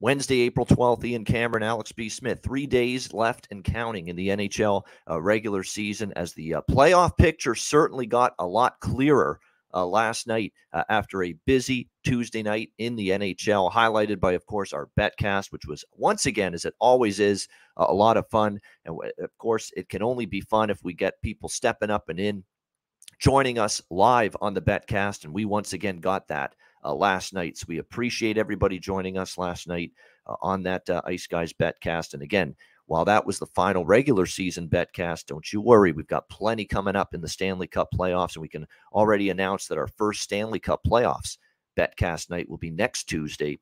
Wednesday, April 12th, Ian Cameron, Alex B. Smith. Three days left and counting in the NHL uh, regular season as the uh, playoff picture certainly got a lot clearer uh, last night uh, after a busy Tuesday night in the NHL, highlighted by, of course, our betcast, which was once again, as it always is, a lot of fun. And of course, it can only be fun if we get people stepping up and in, joining us live on the betcast. And we once again got that uh, last night. So we appreciate everybody joining us last night uh, on that uh, Ice Guys betcast. And again, while that was the final regular season betcast, don't you worry. We've got plenty coming up in the Stanley Cup playoffs, and we can already announce that our first Stanley Cup playoffs betcast night will be next Tuesday,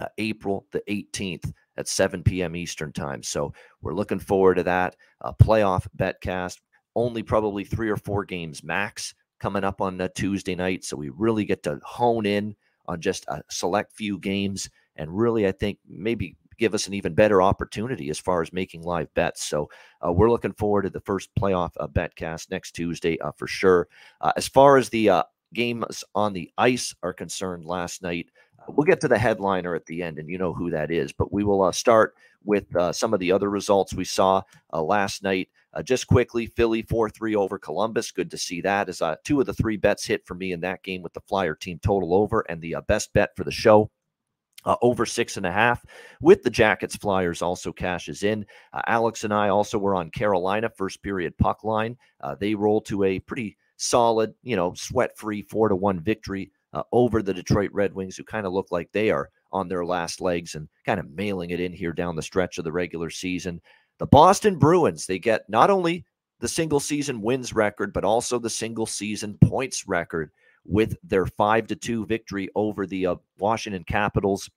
uh, April the 18th at 7 p.m. Eastern Time. So we're looking forward to that uh, playoff betcast. Only probably three or four games max coming up on a Tuesday night. So we really get to hone in on just a select few games and really, I think, maybe give us an even better opportunity as far as making live bets. So uh, we're looking forward to the first playoff uh, betcast next Tuesday uh, for sure. Uh, as far as the uh, games on the ice are concerned last night, uh, we'll get to the headliner at the end, and you know who that is. But we will start with some of the other results we saw last night. Uh, just quickly, Philly 4 3 over Columbus. Good to see that. As uh, two of the three bets hit for me in that game with the Flyer team total over and the uh, best bet for the show. Uh, over six and a half with the Jackets Flyers also cashes in. Uh, Alex and I also were on Carolina first period puck line. Uh, they roll to a pretty solid, you know, sweat free four to one victory over the Detroit Red Wings, who kind of look like they are on their last legs and kind of mailing it in here down the stretch of the regular season. The Boston Bruins, they get not only the single season wins record, but also the single season points record with their 5 to 2 victory over the uh, Washington Capitals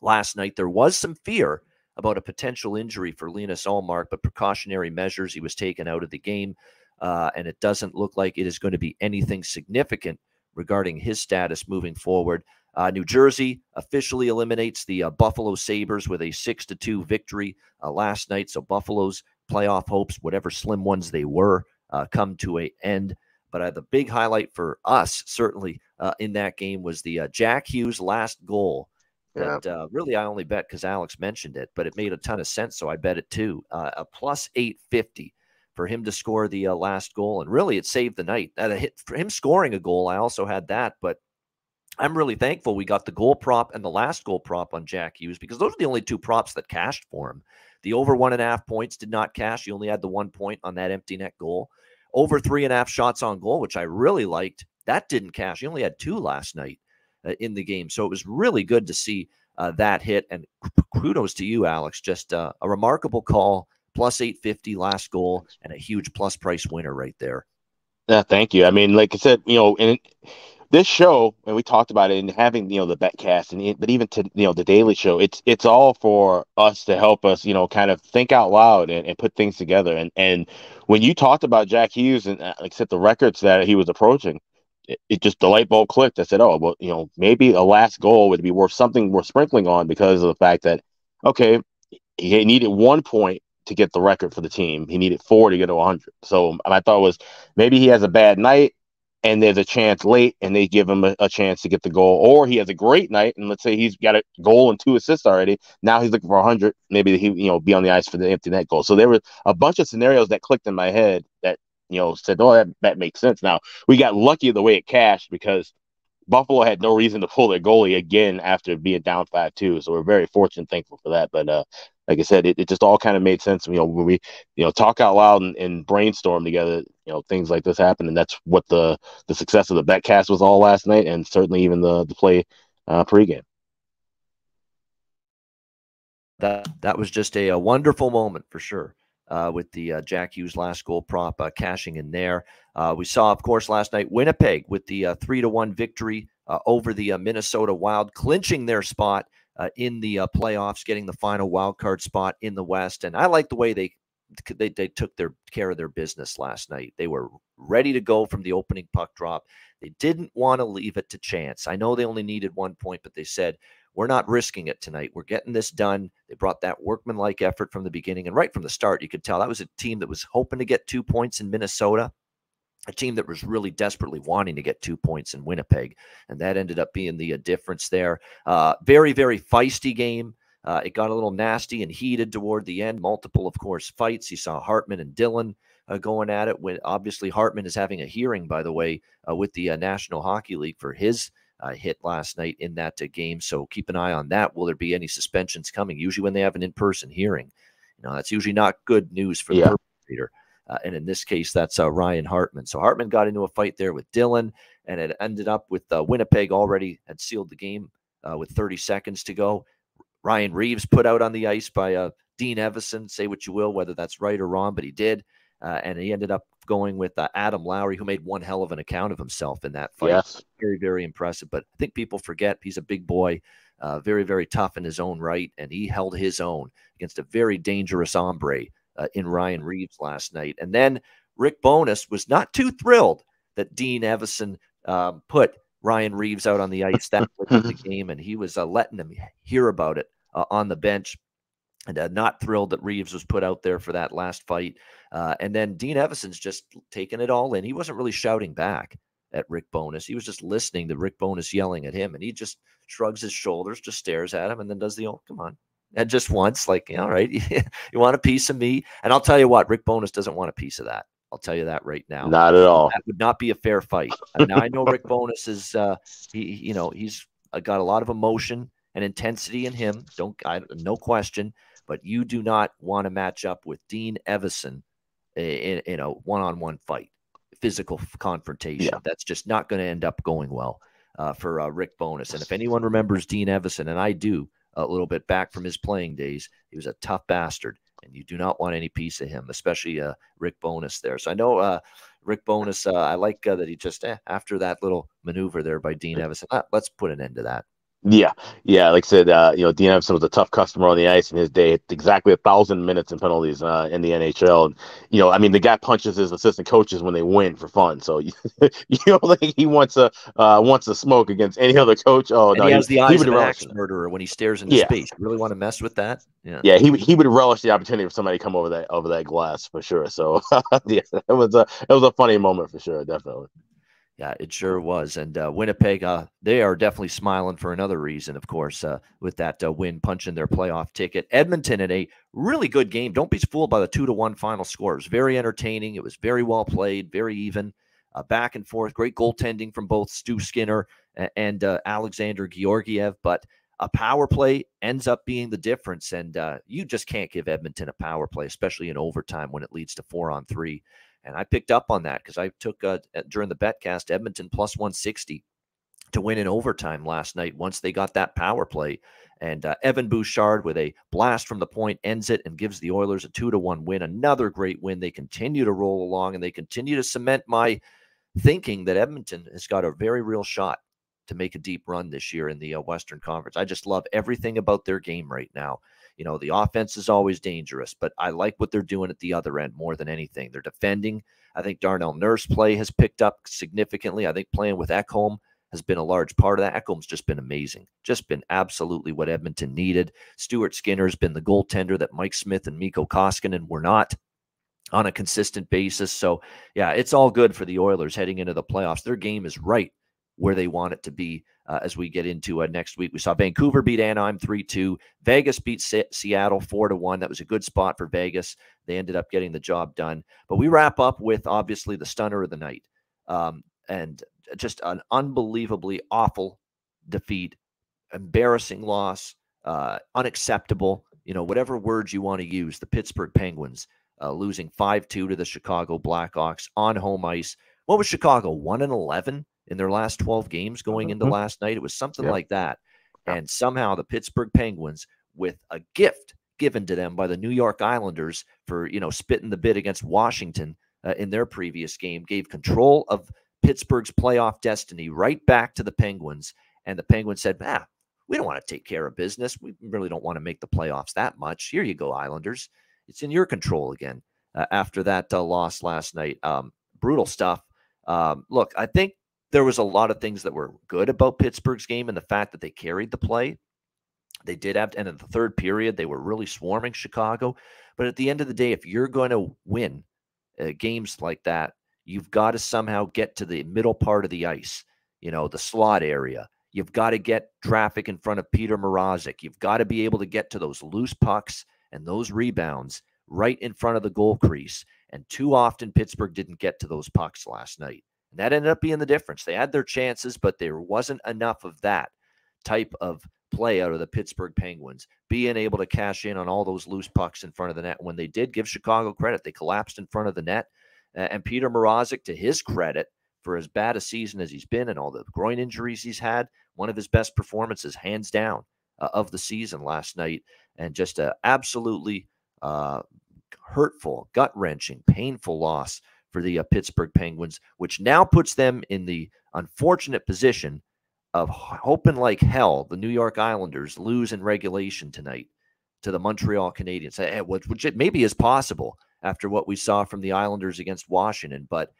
last night. There was some fear about a potential injury for Linus Ullmark, but precautionary measures. He was taken out of the game, uh, and it doesn't look like it is going to be anything significant regarding his status moving forward. Uh, New Jersey officially eliminates the uh, Buffalo Sabres with a 6 to 2 victory uh, last night. So Buffalo's playoff hopes, whatever slim ones they were, uh, come to an end. But uh, the big highlight for us, certainly uh, in that game, was the Jack Hughes last goal. That yeah. really I only bet because Alex mentioned it, but it made a ton of sense. So I bet it too. a plus 850 for him to score the last goal. And really, it saved the night. Hit, for him scoring a goal, I also had that. But I'm really thankful we got the goal prop and the last goal prop on Jack Hughes because those are the only two props that cashed for him. The over one and a half points did not cash. You only had the one point on that empty net goal. Over three and a half shots on goal, which I really liked, that didn't cash. You only had two last night uh, in the game. So it was really good to see uh, that hit. And kudos to you, Alex. Just uh, a remarkable call, plus 850 last goal, and a huge plus price winner right there. Yeah, thank you. I mean, like I said, you know, and this show, and we talked about it, and having you know the betcast, and but even to you know the daily show, it's it's all for us to help us, you know, kind of think out loud and, and put things together. And and when you talked about Jack Hughes and uh, said the records that he was approaching, it, it, just the light bulb clicked. I said, oh well, you know, maybe a last goal would be worth something worth sprinkling on because of the fact that okay, he needed one point to get the record for the team. He needed four to get to 100. So I thought was maybe he has a bad night and there's a chance late and they give him a, a, chance to get the goal. Or he has a great night and let's say he's got a goal and two assists already. Now he's looking for 100 maybe he you know be on the ice for the empty net goal. So there were a bunch of scenarios that clicked in my head that you know said oh that, that makes sense. Now we got lucky the way it cashed because buffalo had no reason to pull their goalie again after being down 5-2 so we're very fortunate thankful for that. But uh like I said, it, it just all kind of made sense. You know, when we, you know, talk out loud and, and, brainstorm together, you know, things like this happen, and that's what the the success of the betcast was all last night, and certainly even the the play uh, pregame. That that was just a, a wonderful moment for sure. Uh, with the uh, Jack Hughes last goal prop uh, cashing in there, uh, we saw, of course, last night Winnipeg with the uh, three to one victory over the Minnesota Wild, clinching their spot uh, in the uh, playoffs, getting the final wild card spot in the West. And I like the way they they, they took their care of their business last night. They were ready to go from the opening puck drop. They didn't want to leave it to chance. I know they only needed one point, but they said, we're not risking it tonight. We're getting this done. They brought that workmanlike effort from the beginning. And right from the start, you could tell that was a team that was hoping to get two points in Minnesota a team that was really desperately wanting to get two points in Winnipeg, and that ended up being the uh, difference there. Uh, very, very feisty game. Uh, it got a little nasty and heated toward the end. Multiple, of course, fights. You saw Hartman and Dillon uh, going at it. When obviously Hartman is having a hearing, by the way, uh, with the uh, National Hockey League for his hit last night in that game. So keep an eye on that. Will there be any suspensions coming? Usually, when they have an in-person hearing, you know that's usually not good news for the yeah. perpetrator. Uh, and in this case, that's uh, Ryan Hartman. So Hartman got into a fight there with Dillon, and it ended up with uh, Winnipeg already had sealed the game uh, with 30 seconds to go. Ryan Reaves put out on the ice by uh, Dean Evason. Say what you will, whether that's right or wrong, but he did. Uh, and he ended up going with Adam Lowry, who made one hell of an account of himself in that fight. Yes. Very, very impressive. But I think people forget he's a big boy. Uh, very, very tough in his own right, and he held his own against a very dangerous hombre uh, in Ryan Reaves last night. And then Rick Bowness was not too thrilled that Dean Evason um, put Ryan Reaves out on the ice that in the game, and he was uh, letting him hear about it uh, on the bench. And uh, not thrilled that Reaves was put out there for that last fight. Uh, and then Dean Evason's just taking it all in. He wasn't really shouting back at Rick Bowness. He was just listening to Rick Bowness yelling at him, and he just shrugs his shoulders, just stares at him, and then does the old, come on, and just once, like, all right, you want a piece of me? And I'll tell you what, Rick Bowness doesn't want a piece of that. I'll tell you that right now. Not at all. That would not be a fair fight. now I know Rick Bowness is, uh, he, you know, he's got a lot of emotion and intensity in him. Don't, I, no question. But you do not want to match up with Dean Evason in, in a one-on-one fight, physical confrontation. Yeah. That's just not going to end up going well uh, for uh, Rick Bowness. And if anyone remembers Dean Evason, and I do, a little bit back from his playing days. He was a tough bastard, and you do not want any piece of him, especially uh, Rick Bowness there. So I know uh, Rick Bowness, Uh, I like uh, that he just eh, after that little maneuver there by Dean Evans. Ah, let's put an end to that. Yeah, yeah. Like I said, uh, you know, Dean Evason was a tough customer on the ice in his day. Exactly a thousand minutes in penalties uh, in the NHL. And, you know, I mean, the guy punches his assistant coaches when they win for fun. So you, you don't he wants a uh, wants to smoke against any other coach? Oh and no, he has he, the eyes of an axe murderer when he stares into yeah. space. You really want to mess with that? Yeah, yeah. He he would relish the opportunity for somebody to come over that over that glass for sure. So yeah, it was a it was a funny moment for sure, definitely. Yeah, it sure was. And uh, Winnipeg, uh, they are definitely smiling for another reason, of course, uh, with that uh, win punching their playoff ticket. Edmonton in a really good game. Don't be fooled by the two to one final score. It was very entertaining. It was very well played, very even, uh, back and forth. Great goaltending from both Stu Skinner and, uh, Alexander Georgiev. But a power play ends up being the difference. And you just can't give Edmonton a power play, especially in overtime when it leads to four on three. And I picked up on that because I took uh, during the betcast Edmonton plus 160 to win in overtime last night once they got that power play. And uh, Evan Bouchard with a blast from the point ends it and gives the Oilers a two to one win. Another great win. They continue to roll along and they continue to cement my thinking that Edmonton has got a very real shot to make a deep run this year in the uh, Western Conference. I just love everything about their game right now. You know, the offense is always dangerous, but I like what they're doing at the other end more than anything. They're defending. I think Darnell Nurse play has picked up significantly. I think playing with Ekholm has been a large part of that. Ekholm's just been amazing, just been absolutely what Edmonton needed. Stuart Skinner's been the goaltender that Mike Smith and Mikko Koskinen were not on a consistent basis. So, yeah, it's all good for the Oilers heading into the playoffs. Their game is right where they want it to be uh, as we get into uh, next week. We saw Vancouver beat Anaheim 3 2. Vegas beat Se- Seattle 4 to 1. That was a good spot for Vegas. They ended up getting the job done. But we wrap up with obviously the stunner of the night um, and just an unbelievably awful defeat, embarrassing loss, uh, unacceptable. You know, whatever words you want to use, the Pittsburgh Penguins uh, losing 5 2 to the Chicago Blackhawks on home ice. What was Chicago? 1 and 11? In their last 12 games going into mm-hmm. last night. It was something like that. And somehow the Pittsburgh Penguins, with a gift given to them by the New York Islanders for, you know, spitting the bid against Washington uh, in their previous game, gave control of Pittsburgh's playoff destiny right back to the Penguins. And the Penguins said, ah, we don't want to take care of business. We really don't want to make the playoffs that much. Here you go, Islanders. It's in your control again uh, after that uh, loss last night. Um, brutal stuff. Um, look, I think there was a lot of things that were good about Pittsburgh's game and the fact that they carried the play. They did have, and in the third period, they were really swarming Chicago. But at the end of the day, if you're going to win uh, games like that, you've got to somehow get to the middle part of the ice, you know, the slot area. You've got to get traffic in front of Peter Mrazek. You've got to be able to get to those loose pucks and those rebounds right in front of the goal crease. And too often, Pittsburgh didn't get to those pucks last night. And that ended up being the difference. They had their chances, but there wasn't enough of that type of play out of the Pittsburgh Penguins, being able to cash in on all those loose pucks in front of the net. When they did give Chicago credit, they collapsed in front of the net. And Peter Mrazek, to his credit, for as bad a season as he's been and all the groin injuries he's had, one of his best performances, hands down, uh, of the season last night. And just a absolutely uh, hurtful, gut wrenching, painful loss for the uh, Pittsburgh Penguins, which now puts them in the unfortunate position of hoping like hell the New York Islanders lose in regulation tonight to the Montreal Canadiens, eh, which it maybe is possible after what we saw from the Islanders against Washington. But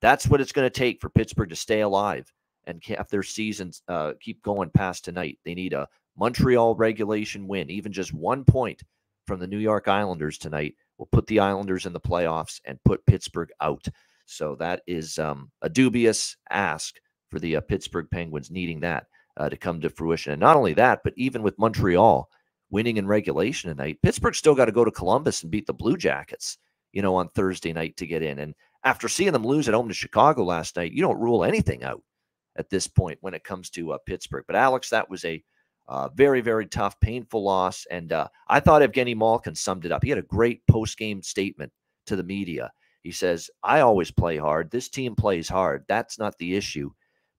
that's what it's going to take for Pittsburgh to stay alive and have their seasons uh, keep going past tonight. They need a Montreal regulation win, even just one point from the New York Islanders tonight will put the Islanders in the playoffs and put Pittsburgh out. So that is um, a dubious ask for the uh, Pittsburgh Penguins needing that uh, to come to fruition. And not only that, but even with Montreal winning in regulation tonight, Pittsburgh still got to go to Columbus and beat the Blue Jackets, you know, on Thursday night to get in. And after seeing them lose at home to Chicago last night, you don't rule anything out at this point when it comes to uh, Pittsburgh. But Alex, that was a uh, very, very tough, painful loss. And uh, I thought Evgeny Malkin summed it up. He had a great post game statement to the media. He says, I always play hard. This team plays hard. That's not the issue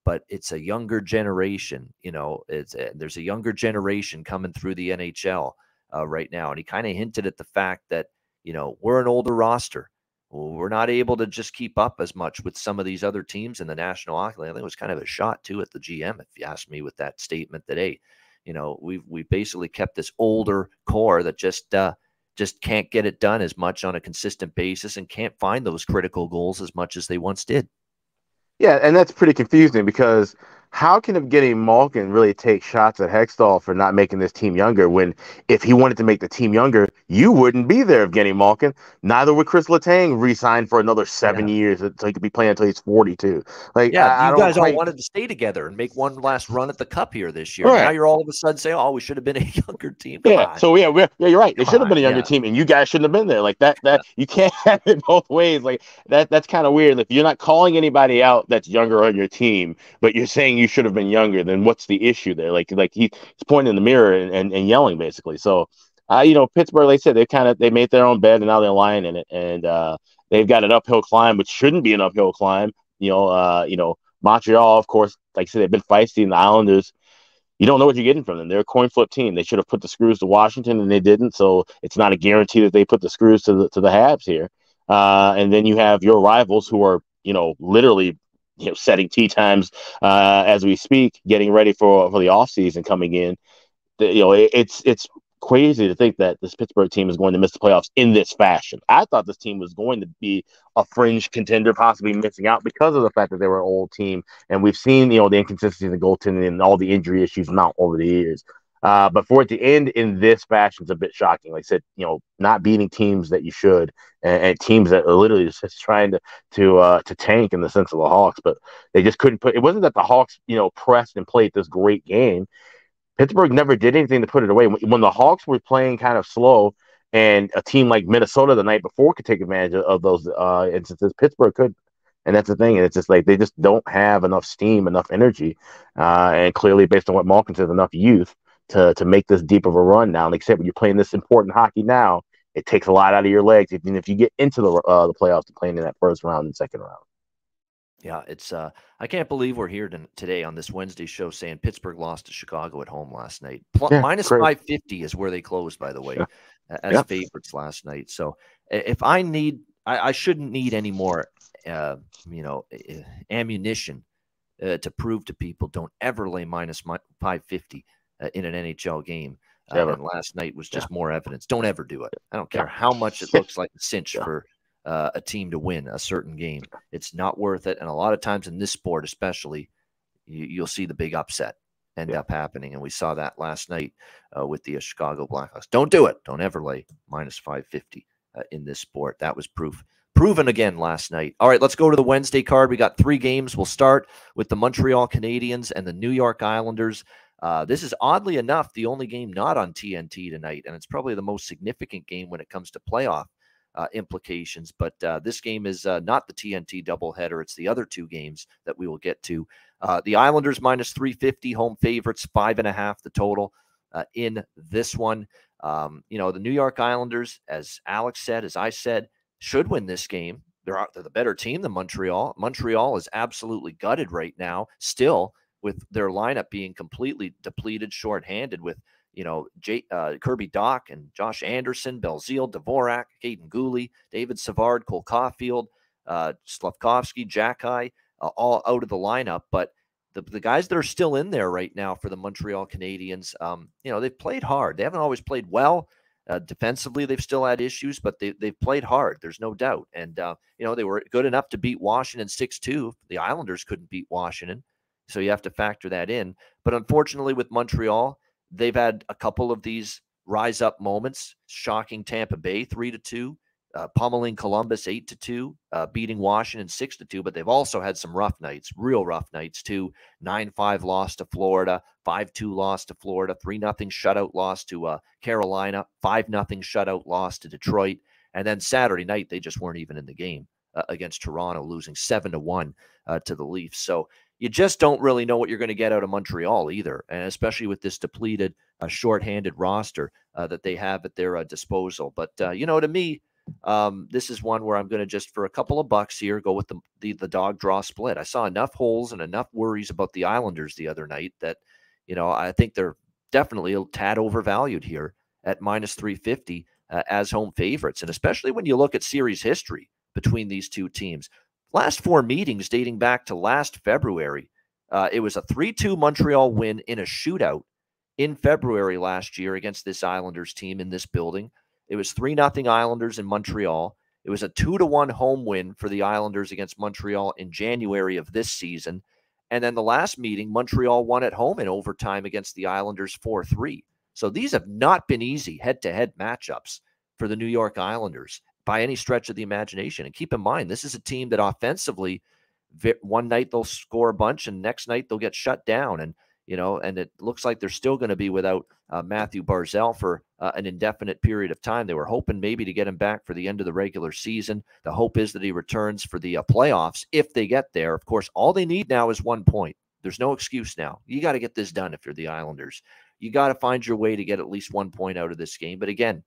but it's a younger generation. You know, it's a, there's a younger generation coming through the NHL uh, right now, and he kind of hinted at the fact that you know we're an older roster. We're not able to just keep up as much with some of these other teams in the National Hockey League. I think it was kind of a shot too at the GM, if you ask me, with that statement that hey, you know, we've we basically kept this older core that just uh, just can't get it done as much on a consistent basis and can't find those critical goals as much as they once did. Yeah, and that's pretty confusing because how can Evgeny Malkin really take shots at Hextall for not making this team younger when if he wanted to make the team younger, you wouldn't be there, Evgeny Malkin. Neither would Chris Letang re-sign for another seven yeah. years so he could be playing until he's 42. Like, yeah, I, you I guys quite... all wanted to stay together and make one last run at the cup here this year. Right. Now you're all of a sudden saying, oh, we should have been a younger team. Come yeah, on. so yeah, yeah, you're right. They should have been a younger yeah. team, and you guys shouldn't have been there. Like that, that you can't have it both ways. Like that, that's kind of weird. If you're not calling anybody out that's younger on your team, but you're saying you should have been younger, then what's the issue there? Like like he, he's pointing in the mirror and, and, and yelling basically. So uh, you know, Pittsburgh, like I said, they kind of they made their own bed and now they're lying in it. And uh, they've got an uphill climb, which shouldn't be an uphill climb. You know, uh, you know, Montreal, of course, like I said, they've been feisty, and the Islanders, you don't know what you're getting from them. They're a coin flip team. They should have put the screws to Washington, and they didn't. So it's not a guarantee that they put the screws to the to the Habs here. Uh, and then you have your rivals who are, you know, literally you know setting tee times uh, as we speak, getting ready for for the off season coming in. The, you know, it, it's it's crazy to think that this Pittsburgh team is going to miss the playoffs in this fashion. I thought this team was going to be a fringe contender, possibly missing out because of the fact that they were an old team, and we've seen you know the inconsistency in the goaltending and all the injury issues mount over the years. Uh, but for it to end in this fashion is a bit shocking. Like I said, you know, not beating teams that you should, and, and teams that are literally just trying to to uh, to tank in the sense of the Hawks, but they just couldn't put. It wasn't that the Hawks, you know, pressed and played this great game. Pittsburgh never did anything to put it away. When the Hawks were playing kind of slow, and a team like Minnesota the night before could take advantage of those uh, instances, Pittsburgh could. And that's the thing. And it's just like they just don't have enough steam, enough energy, uh, and clearly, based on what Malkin says, enough youth to to make this deep of a run now. And except when you're playing this important hockey now, it takes a lot out of your legs. And if you get into the uh, the playoffs to playing in that first round and second round. Yeah, it's uh I can't believe we're here to, today on this Wednesday show saying Pittsburgh lost to Chicago at home last night. Plus, yeah, minus 550 is where they closed by the way yeah. as yeah. favorites last night. So if I need I, I shouldn't need any more uh, you know ammunition uh, to prove to people don't ever lay minus 550 uh, in an NHL game. Uh, and last night was just yeah. more evidence. Don't ever do it. I don't care how much it looks like a cinch yeah. for uh, a team to win a certain game. It's not worth it. And a lot of times in this sport, especially, you, will see the big upset end yeah. up happening. And we saw that last night uh, with the uh, Chicago Blackhawks. Don't do it. Don't ever lay minus 550 uh, in this sport. That was proof. Proven again last night. All right, let's go to the Wednesday card. We got three games. We'll start with the Montreal Canadiens and the New York Islanders. Uh, this is oddly enough the only game not on TNT tonight, and it's probably the most significant game when it comes to playoff uh, implications. But uh, this game is uh, not the TNT doubleheader. It's the other two games that we will get to. Uh, the Islanders minus 350, home favorites, five and a half the total in this one. Um, you know, the New York Islanders, as Alex said, as I said, should win this game. They're, they're the better team than Montreal. Montreal is absolutely gutted right now, still with their lineup being completely depleted, shorthanded with you know, J, uh, Kirby Dach and Josh Anderson, Belzile, Dvorak, Kaiden Guhle, David Savard, Cole Caufield, uh, Slafkovsky, Xhekaj, uh, all out of the lineup. But the, the guys that are still in there right now for the Montreal Canadiens, um, you know, they've played hard. They haven't always played well. Uh, defensively, they've still had issues, but they, they've played hard. There's no doubt. And, uh, you know, they were good enough to beat Washington 6 2. The Islanders couldn't beat Washington. So you have to factor that in. But unfortunately, with Montreal, they've had a couple of these rise up moments, shocking Tampa Bay three to two, uh, pummeling Columbus eight to two, uh, beating Washington six to two. But they've also had some rough nights, real rough nights too. Nine five loss to Florida, five two loss to Florida, three nothing shutout loss to uh, Carolina, five nothing shutout loss to Detroit, and then Saturday night they just weren't even in the game uh, against Toronto, losing seven to one uh, to the Leafs. So you just don't really know what you're going to get out of Montreal either, and especially with this depleted, uh, shorthanded roster uh, that they have at their uh, disposal. But uh, you know, to me, um, this is one where I'm going to just for a couple of bucks here go with the, the the dog draw split. I saw enough holes and enough worries about the Islanders the other night that you know I think they're definitely a tad overvalued here at minus 350 uh, as home favorites, and especially when you look at series history between these two teams. Last four meetings dating back to last February, uh, it was a 3 2 Montreal win in a shootout in February last year against this Islanders team in this building. It was 3 0 Islanders in Montreal. It was a 2 to 1 home win for the Islanders against Montreal in January of this season. And then the last meeting, Montreal won at home in overtime against the Islanders 4 3. So these have not been easy head to head matchups for the New York Islanders by any stretch of the imagination. And keep in mind, this is a team that offensively, one night they'll score a bunch, and next night they'll get shut down. And you know, and it looks like they're still going to be without uh, Mathew Barzal for uh, an indefinite period of time. They were hoping maybe to get him back for the end of the regular season. The hope is that he returns for the uh, playoffs if they get there. Of course, all they need now is one point. There's no excuse now. You got to get this done if you're the Islanders. You got to find your way to get at least one point out of this game. But again,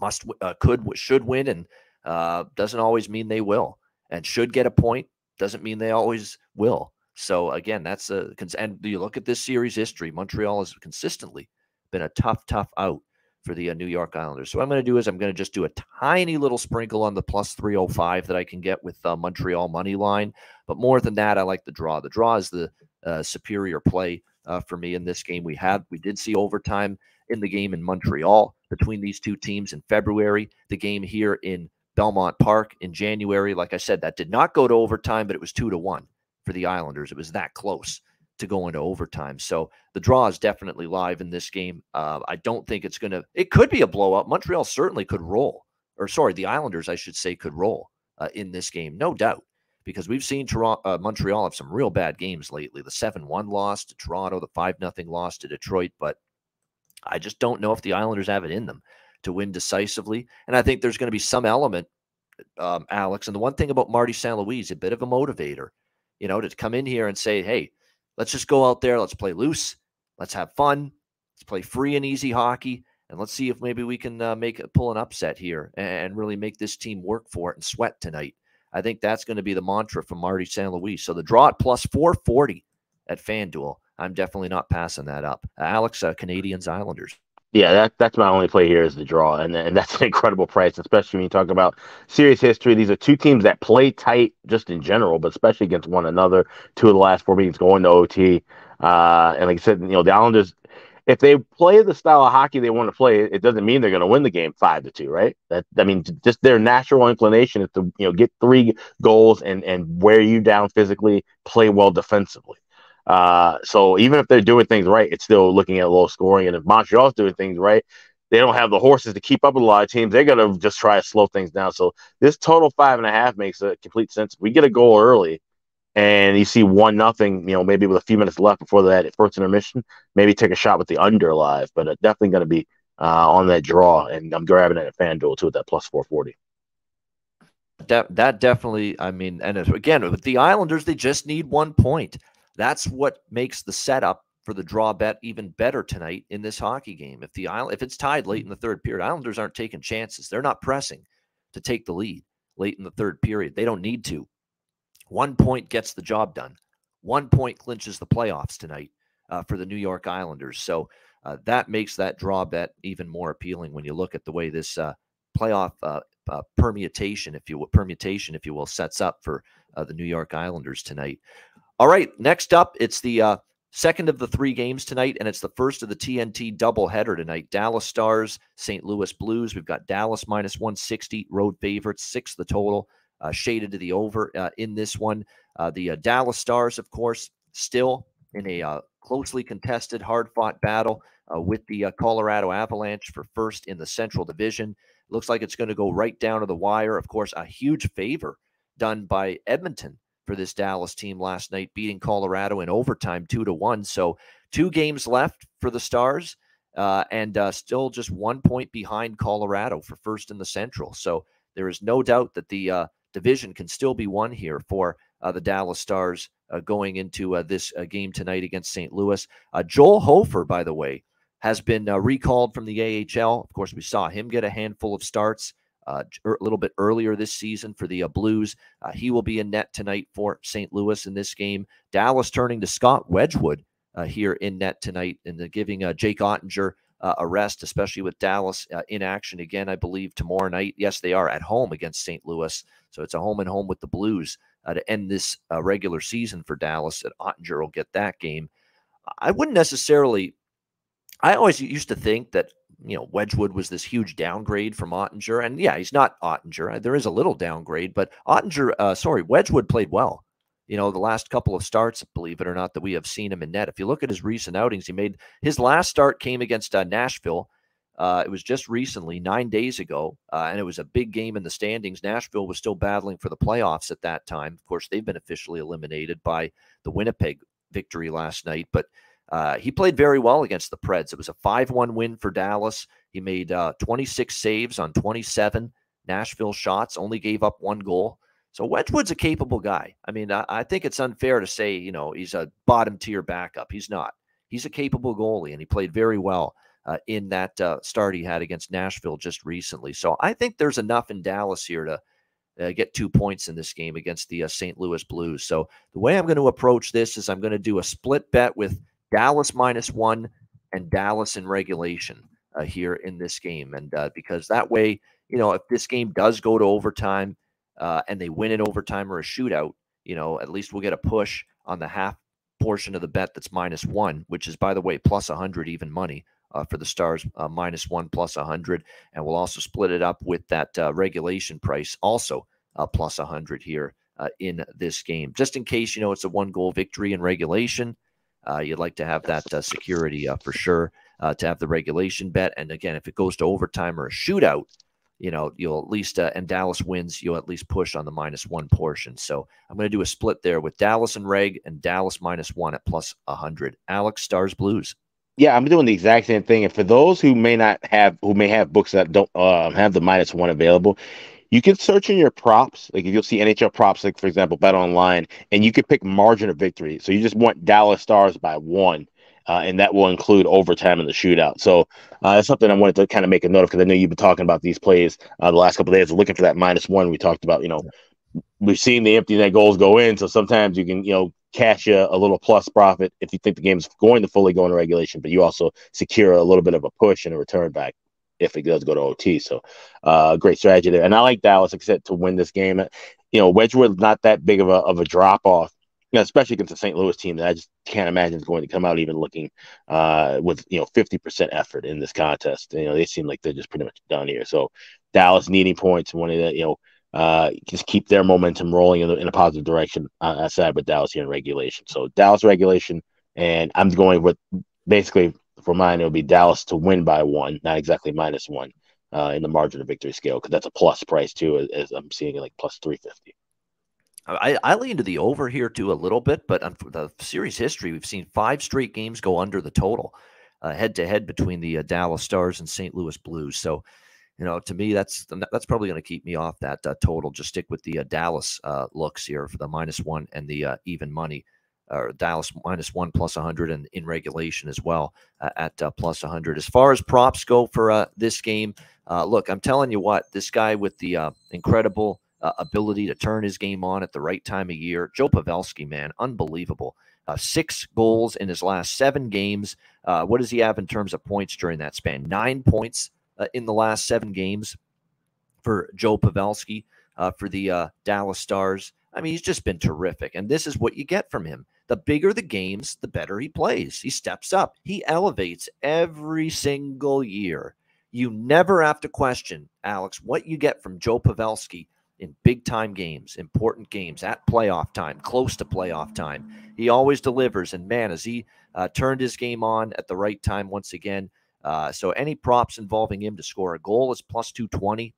must uh, could should win and uh, doesn't always mean they will. And should get a point doesn't mean they always will. So again that's a and you look at this series history montreal has consistently been a tough tough out for the uh, new york islanders. So what i'm going to do is i'm going to just do a tiny little sprinkle on the plus 305 that i can get with uh, montreal money line. But more than that i like the draw. The draw is the uh, superior play uh, for me in this game. We had we did see overtime in the game in Montreal between these two teams in February, the game here in Belmont Park in January. Like I said, that did not go to overtime, but it was two to one for the Islanders. It was that close to go into overtime. So the draw is definitely live in this game. Uh, I don't think it's going to, it could be a blowout. Montreal certainly could roll, or sorry, the Islanders, I should say, could roll uh, in this game, no doubt, because we've seen Toronto, uh, Montreal have some real bad games lately. The 7 1 loss to Toronto, the 5 0 loss to Detroit, but I just don't know if the Islanders have it in them to win decisively. And I think there's going to be some element, um, Alex. And the one thing about Marty St. Louis, a bit of a motivator, you know, to come in here and say, hey, let's just go out there, let's play loose, let's have fun, let's play free and easy hockey. And let's see if maybe we can uh, make pull an upset here and really make this team work for it and sweat tonight. I think that's going to be the mantra from Marty St. Louis. So the draw at plus 440 at FanDuel. I'm definitely not passing that up. Uh, Alex, uh, Canadiens Islanders. Yeah, that, that's my only play here is the draw, and, and that's an incredible price, especially when you talk about series history. These are two teams that play tight just in general, but especially against one another. Two of the last four meetings going to OT, uh, and like I said, you know the Islanders if they play the style of hockey they want to play, it doesn't mean they're going to win the game five to two, right? That I mean, just their natural inclination is to you know get three goals and and wear you down physically, play well defensively. Uh, so even if they're doing things right, it's still looking at low scoring. And if Montreal's doing things right, they don't have the horses to keep up with a lot of teams. They're to just try to slow things down. So this total five and a half makes a complete sense. We get a goal early, and you see one nothing, you know, maybe with a few minutes left before that first intermission, maybe take a shot with the under live, but uh, definitely to be uh, on that draw, and I'm grabbing it at FanDuel too at that plus 440. That that definitely, I mean, and again with the Islanders, they just need one point. That's what makes the setup for the draw bet even better tonight in this hockey game. If the Island, if it's tied late in the third period, Islanders aren't taking chances. They're not pressing to take the lead late in the third period. They don't need to. One point gets the job done. One point clinches the playoffs tonight uh, for the New York Islanders. So uh, that makes that draw bet even more appealing when you look at the way this uh, playoff uh, uh, permutation, if you will, permutation, if you will, sets up for uh, the New York Islanders tonight. All right, next up, it's the second of the three games tonight, and it's the first of the TNT doubleheader tonight. Dallas Stars, St. Louis Blues. We've got Dallas minus 160, road favorites, six the total uh, shaded to the over uh, in this one. Uh, the uh, Dallas Stars, of course, still in a uh, closely contested, hard fought battle uh, with the Colorado Avalanche for first in the Central Division. Looks like it's going to go right down to the wire. Of course, a huge favor done by Edmonton for this Dallas team last night, beating Colorado in overtime two to one. So two games left for the Stars, uh, and uh, still just one point behind Colorado for first in the Central. So there is no doubt that the uh, division can still be won here for uh, the Dallas Stars uh, going into uh, this game tonight against St. Louis. Joel Hofer, by the way, has been recalled from the AHL. Of course, we saw him get a handful of starts a little bit earlier this season for the Blues. he will be in net tonight for St. Louis in this game. Dallas turning to Scott Wedgwood here in net tonight and giving Jake Oettinger uh, a rest, especially with Dallas uh, in action again, I believe, tomorrow night. Yes, they are at home against St. Louis. So it's a home and home with the Blues uh, to end this uh, regular season for Dallas. That Oettinger will get that game. I wouldn't necessarily. I always used to think that you know Wedgwood was this huge downgrade from Oettinger. and yeah, he's not Oettinger. There is a little downgrade, but Oettinger, uh, sorry, Wedgwood played well. You know, the last couple of starts, believe it or not, that we have seen him in net. If you look at his recent outings, he made his last start came against uh, Nashville uh, it was just recently, nine days ago, uh, and it was a big game in the standings. Nashville was still battling for the playoffs at that time. Of course, they've been officially eliminated by the Winnipeg victory last night, but uh, he played very well against the Preds. It was a 5 1 win for Dallas. He made uh, 26 saves on 27 Nashville shots, only gave up one goal. So Wedgwood's a capable guy. I mean, I, I think it's unfair to say, you know, he's a bottom tier backup. He's not. He's a capable goalie, and he played very well uh, in that uh, start he had against Nashville just recently. So I think there's enough in Dallas here to uh, get two points in this game against the uh, St. Louis Blues. So the way I'm going to approach this is I'm going to do a split bet with Dallas minus one and Dallas in regulation uh, here in this game. And uh, because that way, you know, if this game does go to overtime and they win in overtime or a shootout, you know, at least we'll get a push on the half portion of the bet that's minus one, which is, by the way, plus 100 even money uh, for the Stars, uh, minus one plus 100. And we'll also split it up with that uh, regulation price, also uh, plus 100 here uh, in this game. Just in case, you know, it's a one goal victory in regulation. Uh, you'd like to have that security for sure to have the regulation bet. And again, if it goes to overtime or a shootout, you know, you'll at least, uh, and Dallas wins, you'll at least push on the minus one portion. So I'm going to do a split there with Dallas and Reg and Dallas minus one at plus 100. Alex, Stars, Blues. Yeah, I'm doing the exact same thing. And for those who may not have, who may have books that don't um, have the minus one available, you can search in your props. Like if you'll see NHL props, like for example, Bet Online, and you can pick margin of victory. So you just want Dallas Stars by one, uh, and that will include overtime in the shootout. So uh, that's something I wanted to kind of make a note of because I know you've been talking about these plays uh, the last couple days, looking for that minus one. We talked about, you know, we've seen the empty net goals go in, so sometimes you can, you know, cash a, a little plus profit if you think the game's going to fully go into regulation, but you also secure a little bit of a push and a return back if it does go to OT. So, uh, great strategy there. And I like Dallas, said, to win this game. You know, Wedgwood's not that big of a of a drop off Yeah, especially against the St. Louis team that I just can't imagine is going to come out even looking uh, with you know 50% effort in this contest. You know, they seem like they're just pretty much done here. So Dallas needing points, wanting to you know uh, just keep their momentum rolling in, the, in a positive direction uh, aside with Dallas here in regulation. So Dallas regulation, and I'm going with basically for mine it would be Dallas to win by one, not exactly minus one uh, in the margin of victory scale because that's a plus price too, as, as I'm seeing it like plus three fifty. I, I lean to the over here too a little bit, but on the series history, we've seen five straight games go under the total, head to head between the uh, Dallas Stars and St. Louis Blues. So, you know, to me, that's that's probably going to keep me off that uh, total. Just stick with the uh, Dallas uh, looks here for the minus one and the uh, even money, or Dallas minus one plus 100 and in regulation as well uh, at plus 100. As far as props go for this game, look, I'm telling you what, this guy with the incredible uh, ability to turn his game on at the right time of year. Joe Pavelski, man, unbelievable. Uh, six goals in his last seven games. Uh, what does he have in terms of points during that span? Nine points uh, in the last seven games for Joe Pavelski uh, for the uh, Dallas Stars. I mean, he's just been terrific. And this is what you get from him. The bigger the games, the better he plays. He steps up, he elevates every single year. You never have to question, Alex, what you get from Joe Pavelski in big time games, important games, at playoff time, close to playoff time. He always delivers. And man, as he uh, turned his game on at the right time once again. Uh, so any props involving him to score a goal is plus 220.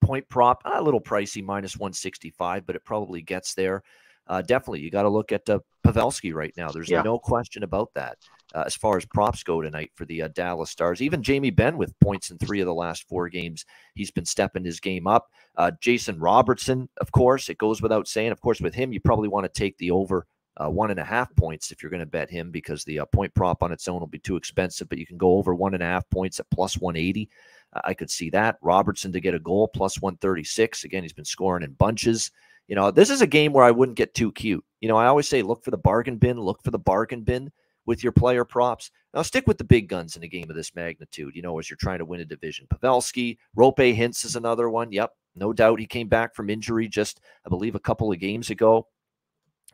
Point prop, a little pricey, minus 165, but it probably gets there. Uh, definitely, you got to look at uh, Pavelski right now. There's yeah. no question about that uh, as far as props go tonight for the uh, Dallas Stars. Even Jamie Benn with points in three of the last four games. He's been stepping his game up. Uh, Jason Robertson, of course, it goes without saying. Of course, with him, you probably want to take the over uh, one and a half points if you're going to bet him because the uh, point prop on its own will be too expensive. But you can go over one and a half points at plus 180. Uh, I could see that. Robertson to get a goal plus 136. Again, he's been scoring in bunches. You know, this is a game where I wouldn't get too cute. You know, I always say look for the bargain bin, look for the bargain bin with your player props. Now stick with the big guns in a game of this magnitude, you know, as you're trying to win a division. Pavelski, Roope Hintz is another one. Yep, no doubt he came back from injury just, I believe, a couple of games ago.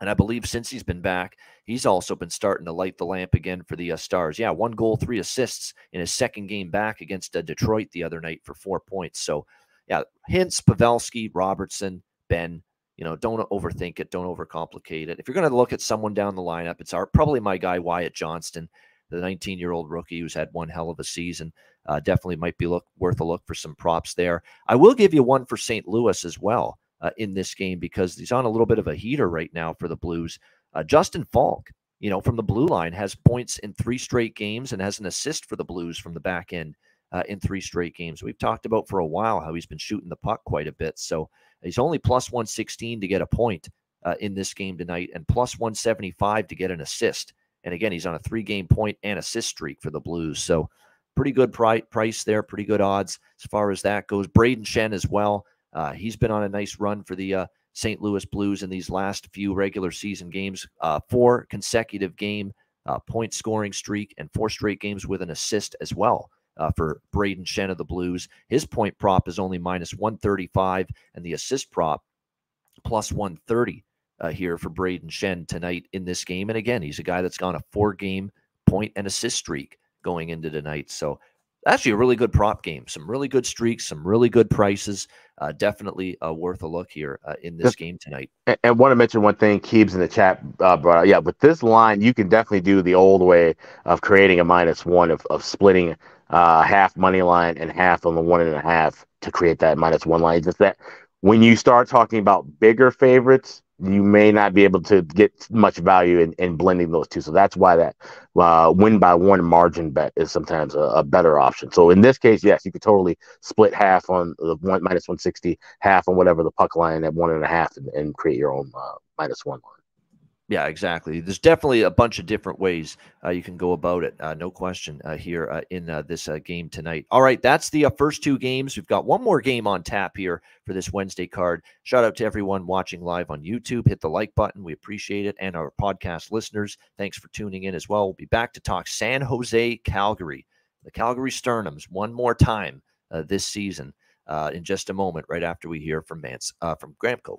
And I believe since he's been back, he's also been starting to light the lamp again for the uh, Stars. Yeah, one goal, three assists in his second game back against uh, Detroit the other night for four points. So, yeah, Hintz, Pavelski, Robertson, Benn, you know, don't overthink it. Don't overcomplicate it. If you're going to look at someone down the lineup, it's our probably my guy Wyatt Johnston, the 19 year old rookie who's had one hell of a season. Uh, definitely might be look worth a look for some props there. I will give you one for St. Louis as well uh, in this game because he's on a little bit of a heater right now for the Blues. Uh, Justin Faulk, you know, from the blue line, has points in three straight games and has an assist for the Blues from the back end uh, in three straight games. We've talked about for a while how he's been shooting the puck quite a bit. So He's only plus 116 to get a point uh, in this game tonight and plus 175 to get an assist. And again, he's on a three game point and assist streak for the Blues. So pretty good pri- price there, pretty good odds as far as that goes. Brayden Schenn as well. Uh, he's been on a nice run for the uh, St. Louis Blues in these last few regular season games. Uh, four consecutive game uh, point scoring streak and four straight games with an assist as well uh, for Brayden Schenn of the Blues. His point prop is only minus 135, and the assist prop plus 130 uh, here for Brayden Schenn tonight in this game. And again, he's a guy that's gone a four game point and assist streak going into tonight. So actually a really good prop game. Some really good streaks, some really good prices. Uh, definitely uh, worth a look here uh, in this game tonight. And, and, want to mention one thing, Keebs in the chat uh, brought. Yeah, with this line, you can definitely do the old way of creating a minus one of, of splitting uh, half money line and half on the one and a half to create that minus one line. Just that when you start talking about bigger favorites, you may not be able to get much value in, in blending those two. So that's why that uh, win by one margin bet is sometimes a, a, better option. So in this case, yes, you could totally split half on the one minus 160, half on whatever the puck line at one and a half and, and create your own uh, minus one line. Yeah, exactly. There's definitely a bunch of different ways uh, you can go about it. Uh, no question uh, here uh, in uh, this uh, game tonight. All right, that's the first two games. We've got one more game on tap here for this Wednesday card. Shout out to everyone watching live on YouTube. Hit the like button. We appreciate it. And our podcast listeners, thanks for tuning in as well. We'll be back to talk San Jose, Calgary, the Calgary Sternums one more time this season in just a moment, right after we hear from Mance, from Gramco.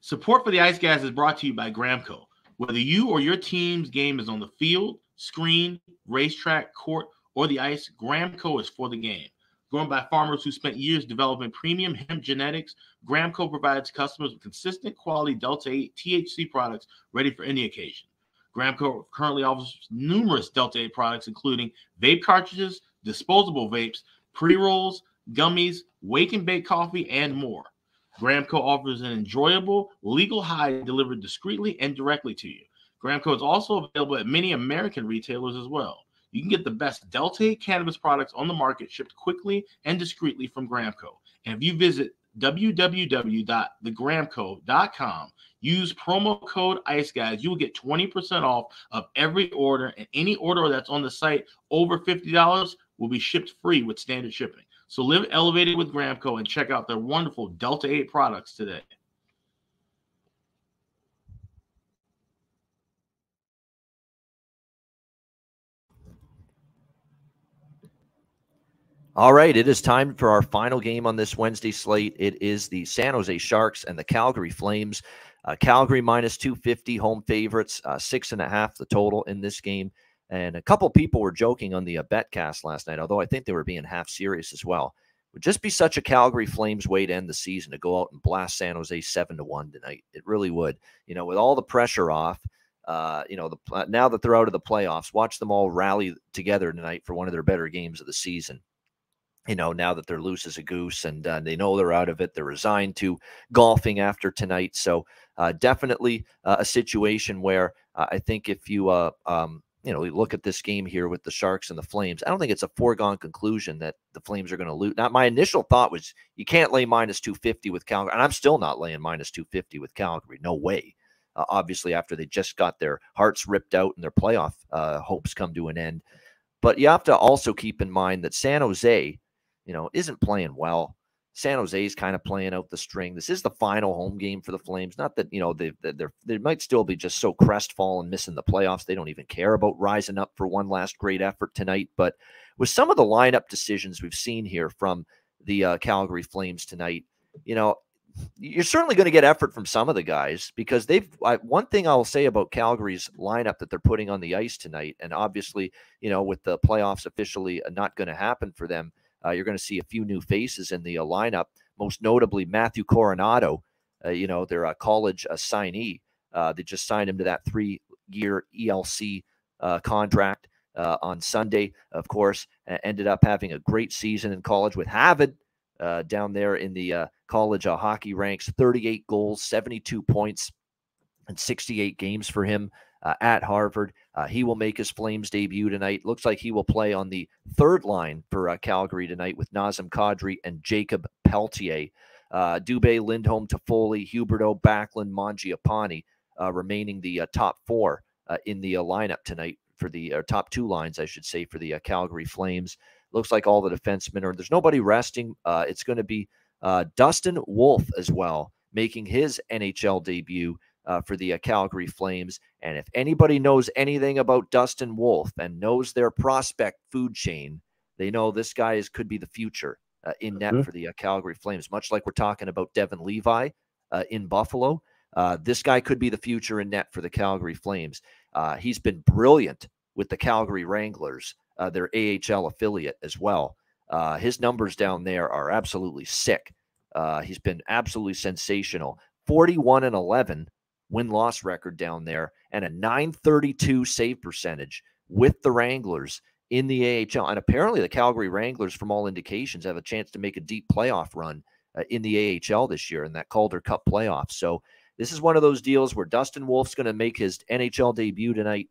Support for the Ice Guys is brought to you by Gramco Whether you or your team's game is on the field, screen, racetrack, court, or the ice, Gramco is for the game. Grown by farmers who spent years developing premium hemp genetics, Gramco provides customers with consistent quality Delta 8 THC products ready for any occasion. Gramco currently offers numerous Delta 8 products, including vape cartridges, disposable vapes, pre rolls, gummies, wake and bake coffee, and more. Gramco offers an enjoyable, legal high delivered discreetly and directly to you. Gramco is also available at many American retailers as well. You can get the best Delta 8 cannabis products on the market shipped quickly and discreetly from Gramco. And if you visit www.thegramco.com, use promo code ICE Guys, you will get 20% off of every order, and any order that's on the site over $50 will be shipped free with standard shipping. So live elevated with Gramco and check out their wonderful Delta 8 products today. All right, it is time for our final game on this Wednesday slate. It is the San Jose Sharks and the Calgary Flames. Uh, Calgary minus 250 home favorites, uh, six and a half the total in this game. And a couple people were joking on the uh, betcast last night, although I think they were being half serious as well. It would just be such a Calgary Flames way to end the season to go out and blast San Jose seven to one tonight. It really would. You know, with all the pressure off, uh, you know, the now that they're out of the playoffs, watch them all rally together tonight for one of their better games of the season you know, now that they're loose as a goose and uh, they know they're out of it, they're resigned to golfing after tonight. So uh, definitely uh, a situation where uh, I think if you, uh, um, you know, we look at this game here with the Sharks and the Flames, I don't think it's a foregone conclusion that the Flames are going to lose. Now, my initial thought was you can't lay minus 250 with Calgary, and I'm still not laying minus 250 with Calgary. No way. Uh, obviously, after they just got their hearts ripped out and their playoff hopes come to an end. But you have to also keep in mind that San Jose, you know, isn't playing well. San Jose is kind of playing out the string. This is the final home game for the Flames. Not that you know they they they might still be just so crestfallen missing the playoffs. They don't even care about rising up for one last great effort tonight. But with some of the lineup decisions we've seen here from the uh, Calgary Flames tonight, you know, you're certainly going to get effort from some of the guys because they've I, one thing I'll say about Calgary's lineup that they're putting on the ice tonight, and obviously, you know, with the playoffs officially not going to happen for them uh, you're going to see a few new faces in the uh, lineup, most notably Matthew Coronato, uh, you know, their uh, college signee. they just signed him to that three year ELC contract on Sunday, of course. ended up having a great season in college with Harvard. Uh, down there in the uh, college uh, hockey ranks 38 goals, 72 points, and 68 games for him uh, at Harvard. Uh, he will make his Flames debut tonight. Looks like he will play on the third line for uh, Calgary tonight with Nazem Kadri and Jacob Pelletier. Uh, Dubé, Lindholm, Toffoli, Huberdeau, Backlund, Mangiapane uh, remaining the uh, top four in the lineup tonight for the top two lines, I should say, for the Calgary Flames. Looks like all the defensemen are. There's nobody resting. it's going to be Dustin Wolf as well, making his NHL debut uh, for the uh, Calgary Flames. And if anybody knows anything about Dustin Wolf and knows their prospect food chain, they know this guy is could be the future uh, in net mm-hmm. for the uh, Calgary Flames. Much like we're talking about Devon Levi uh, in Buffalo, uh, this guy could be the future in net for the Calgary Flames. he's been brilliant with the Calgary Wranglers, their AHL affiliate as well. his numbers down there are absolutely sick. he's been absolutely sensational. 41 and 11 win loss record down there and a 932 save percentage with the Wranglers in the AHL. And apparently, the Calgary Wranglers, from all indications, have a chance to make a deep playoff run uh, in the AHL this year in that Calder Cup playoff. So, this is one of those deals where Dustin Wolf's going to make his NHL debut tonight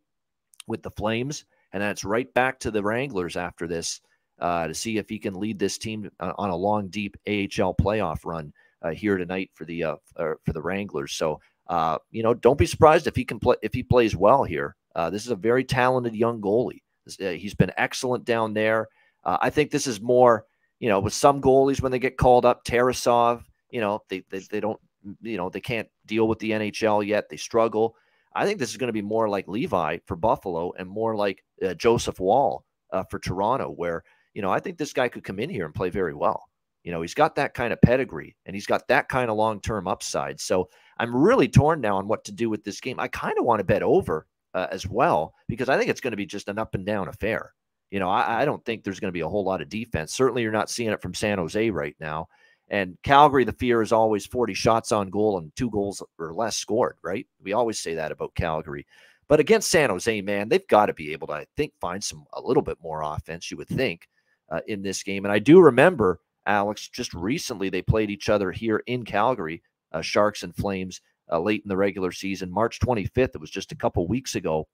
with the Flames. And that's right back to the Wranglers after this uh, to see if he can lead this team uh, on a long, deep AHL playoff run uh, here tonight for the uh, for the Wranglers. So uh, you know, don't be surprised if he can play if he plays well here. Uh, this is a very talented young goalie. Uh, he's been excellent down there. Uh, I think this is more, you know, with some goalies when they get called up, Tarasov, you know, they, they they don't, you know, they can't deal with the NHL yet. They struggle. I think this is going to be more like Levi for Buffalo and more like uh, Joseph Woll uh, for Toronto, where you know I think this guy could come in here and play very well. You know, he's got that kind of pedigree and he's got that kind of long term upside. So I'm really torn now on what to do with this game. I kind of want to bet over uh, as well because I think it's going to be just an up and down affair. You know, I, I don't think there's going to be a whole lot of defense. Certainly, you're not seeing it from San Jose right now. And Calgary, the fear is always 40 shots on goal and two goals or less scored, right? We always say that about Calgary. But against San Jose, man, they've got to be able to, I think, find some a little bit more offense, you would think, uh, in this game. And I do remember, Alex, just recently they played each other here in Calgary, uh, Sharks and Flames, uh, late in the regular season, March 25th. It was just a couple weeks ago.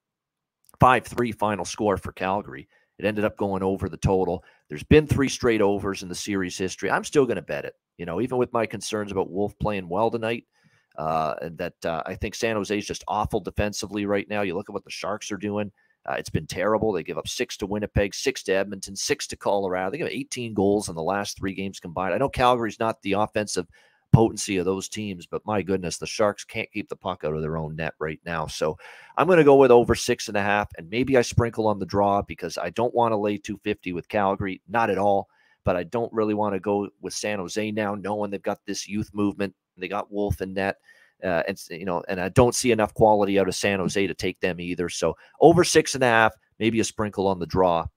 5 3 final score for Calgary. It ended up going over the total. There's been three straight overs in the series history. I'm still going to bet it. You know, even with my concerns about Wolf playing well tonight, uh, and that uh, I think San Jose is just awful defensively right now. You look at what the Sharks are doing. Uh, it's been terrible. They give up six to Winnipeg, six to Edmonton, six to Colorado. They give 18 goals in the last three games combined. I know Calgary's not the offensive potency of those teams. But my goodness, the Sharks can't keep the puck out of their own net right now. So I'm going to go with over six and a half, and maybe I sprinkle on the draw because I don't want to lay 250 with Calgary, not at all. But I don't really want to go with San Jose now, knowing they've got this youth movement. They got Wolf and net. Uh, and you know, and I don't see enough quality out of San Jose to take them either. So over six and a half, maybe a sprinkle on the draw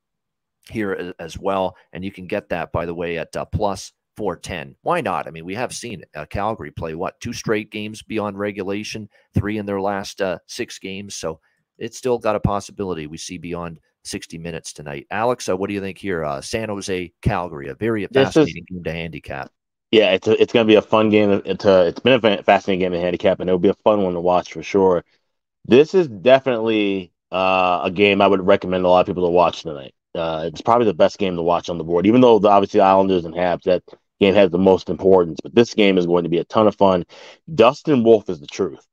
here as well, and you can get that by the way at uh, plus 410. Why not? I mean, we have seen uh, Calgary play what two straight games beyond regulation, three in their last uh, six games. So it's still got a possibility we see beyond 60 minutes tonight. Alex, uh, what do you think here? Uh, San Jose, Calgary, a very fascinating is, game to handicap. Yeah, it's a, it's going to be a fun game. It's a, it's been a fascinating game to handicap, and it'll be a fun one to watch for sure. This is definitely uh, a game I would recommend a lot of people to watch tonight. Uh, it's probably the best game to watch on the board, even though the, obviously Islanders and Habs that game has the most importance. But this game is going to be a ton of fun. Dustin Wolf is the truth.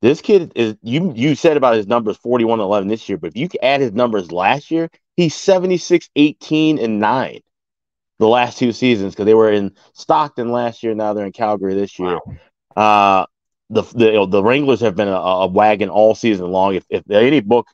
This kid is you you said about his numbers 41 11 this year, but if you add his numbers last year, he's 76 18 and 9 the last two seasons because they were in Stockton last year, now they're in Calgary this year. Wow. Uh the the, you know, the Wranglers have been a, a, wagon all season long. If, if any book,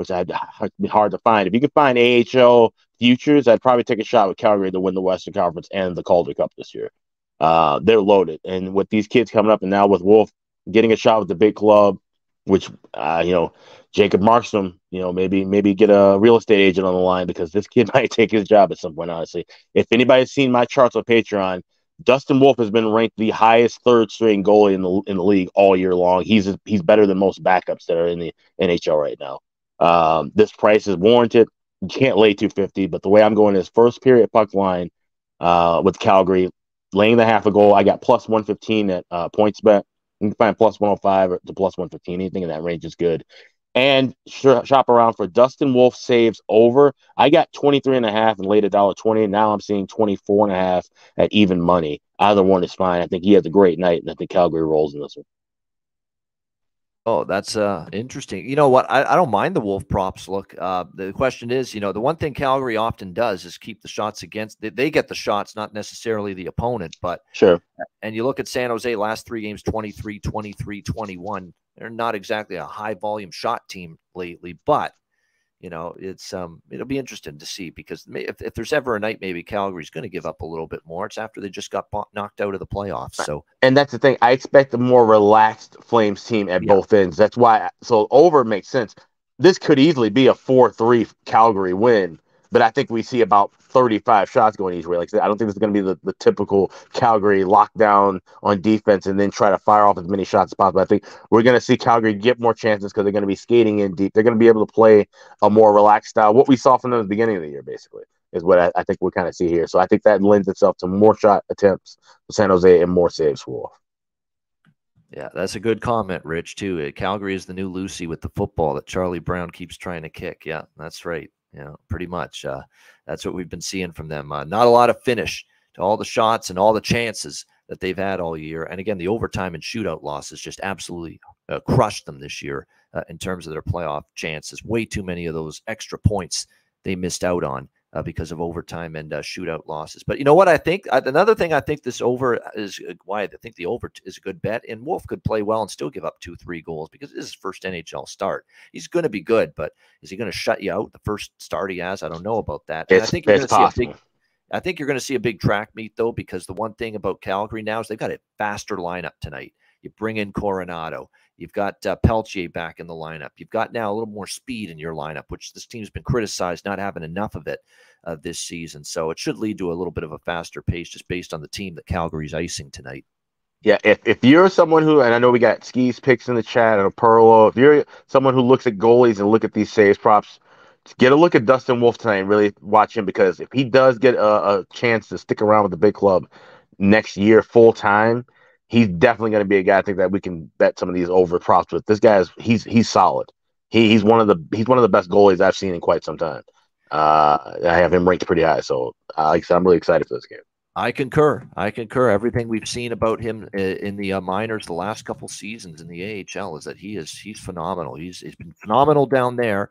which I'd be hard to find, if you could find AHL futures, I'd probably take a shot with Calgary to win the Western Conference and the Calder Cup this year. Uh, they're loaded, and with these kids coming up, and now with Wolf getting a shot with the big club, which uh, you know Jacob Markstrom, you know maybe maybe get a real estate agent on the line because this kid might take his job at some point. Honestly, if anybody's seen my charts on Patreon, Dustin Wolf has been ranked the highest third string goalie in the in the league all year long. He's he's better than most backups that are in the NHL right now. Um, this price is warranted you can't lay 250, but the way I'm going is first period puck line uh, with Calgary, laying the half a goal. I got plus 115 at uh, PointsBet. You can find plus 105 to plus 115. Anything in that range is good. And sh- shop around for Dustin Wolf saves over. I got 23 and a half and laid a dollar 20. Now I'm seeing 24 and a half at even money. Either one is fine. I think he has a great night, and I think Calgary rolls in this one. Oh, that's uh interesting. You know what? I, I don't mind the Wolf props. Look, uh, the question is, you know, the one thing Calgary often does is keep the shots against. They, they get the shots, not necessarily the opponent. But sure. And you look at San Jose last three games 23, 23, 21. They're not exactly a high volume shot team lately, but you know, it's um, it'll be interesting to see because if, if there's ever a night maybe Calgary's going to give up a little bit more, it's after they just got knocked out of the playoffs. So, and that's the thing. I expect a more relaxed Flames team at yeah. both ends. That's why. So over makes sense. This could easily be a four-three Calgary win but I think we see about 35 shots going each way. Like I don't think this is going to be the, the typical Calgary lockdown on defense and then try to fire off as many shots as possible. I think we're going to see Calgary get more chances because they're going to be skating in deep. They're going to be able to play a more relaxed style. What we saw from them at the beginning of the year, basically, is what I, I think we kind of see here. So I think that lends itself to more shot attempts for San Jose and more saves for Wolf. Yeah, that's a good comment, Rich, too. Uh, Calgary is the new Lucy with the football that Charlie Brown keeps trying to kick. Yeah, that's right. You know, pretty much. Uh, that's what we've been seeing from them. Uh, not a lot of finish to all the shots and all the chances that they've had all year. And again, the overtime and shootout losses just absolutely uh, crushed them this year uh, in terms of their playoff chances. Way too many of those extra points they missed out on uh, because of overtime and uh, shootout losses. But you know what? I think uh, another thing I think this over is uh, why I think the over is a good bet. And Wolf could play well and still give up two, three goals because this is his first NHL start. He's going to be good, but is he going to shut you out the first start he has? I don't know about that. And I think you're going to see a big. I think you're going to see a big track meet though, because the one thing about Calgary now is they've got a faster lineup tonight. You bring in Coronato. You've got uh, Pelletier back in the lineup. You've got now a little more speed in your lineup, which this team's been criticized not having enough of it uh, this season. So it should lead to a little bit of a faster pace just based on the team that Calgary's icing tonight. Yeah, if, if you're someone who, and I know we got skis picks in the chat and a Perlo, if you're someone who looks at goalies and look at these saves props, get a look at Dustin Wolf tonight and really watch him because if he does get a, a chance to stick around with the big club next year full time, he's definitely going to be a guy I think that we can bet some of these over props with. This guy's he's he's solid. He, he's one of the he's one of the best goalies I've seen in quite some time. Uh, I have him ranked pretty high, so uh, like I said, I'm really excited for this game. I concur. I concur. Everything we've seen about him in the uh, minors the last couple seasons in the AHL is that he is he's phenomenal. He's he's been phenomenal down there,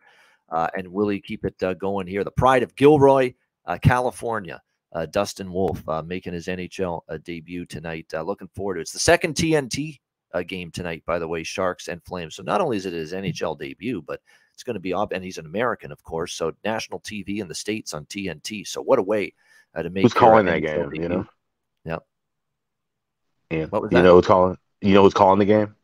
uh, and will he keep it uh, going here? The pride of Gilroy, uh, California. Uh, Dustin Wolf uh, making his NHL debut tonight. looking forward to it. It's the second TNT game tonight, by the way, Sharks and Flames. So not only is it his NHL debut, but it's going to be up, and he's an American, of course. So national TV in the states on TNT. So what a way uh, to make. Who's calling that game? You know. Yep. Yeah. What was that? You know who's calling? You know who's calling the game?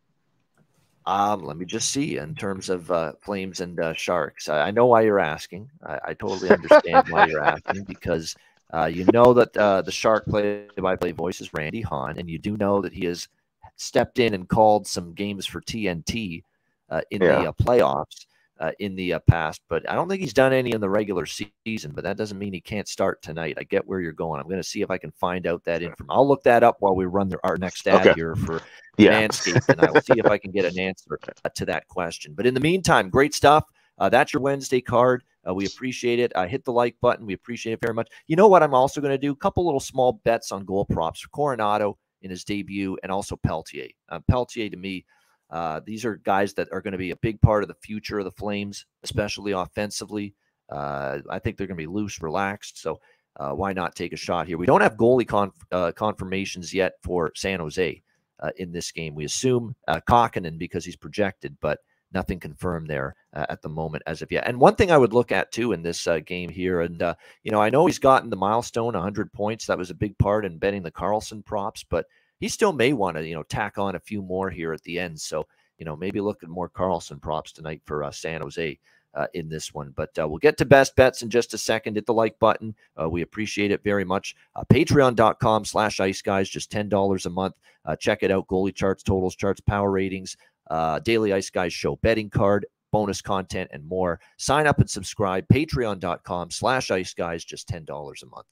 Um, let me just see in terms of uh, Flames and uh, Sharks. I, I, know why you're asking. I, I totally understand why you're asking because uh, you know that uh, the Shark play-by-play voice is Randy Hahn, and you do know that he has stepped in and called some games for TNT uh, in yeah. the uh, playoffs uh, in the uh, past, but I don't think he's done any in the regular season. But that doesn't mean he can't start tonight. I get where you're going. I'm going to see if I can find out that information. I'll look that up while we run the, our next ad okay. here for yeah. Manscaped, and I will see if I can get an answer uh, to that question. But in the meantime, great stuff. Uh, that's your Wednesday card. Uh, we appreciate it. Uh, hit the like button. We appreciate it very much. You know what? I'm also going to do a couple little small bets on goal props for Coronato in his debut and also Pelletier. Um, Pelletier to me uh, these are guys that are going to be a big part of the future of the Flames, especially offensively. Uh, I think they're going to be loose, relaxed. So uh, why not take a shot here? We don't have goalie conf- uh, confirmations yet for San Jose uh, in this game. We assume uh, because he's projected, but nothing confirmed there uh, at the moment as of yet. And one thing I would look at too in this uh, game here, and uh, you know, I know he's gotten the milestone 100 points. That was a big part in betting the Karlsson props, but he still may want to, you know, tack on a few more here at the end. So, you know, maybe look at more Karlsson props tonight for uh, San Jose. Uh, in this one. But uh, we'll get to best bets in just a second. Hit the like button. Uh, we appreciate it very much. Uh, Patreon.com slash ice guys, just $10 a month. Uh, check it out. Goalie charts, totals charts, power ratings, uh, daily ice guys show betting card, bonus content, and more. Sign up and subscribe. Patreon.com slash ice guys, just $10 a month.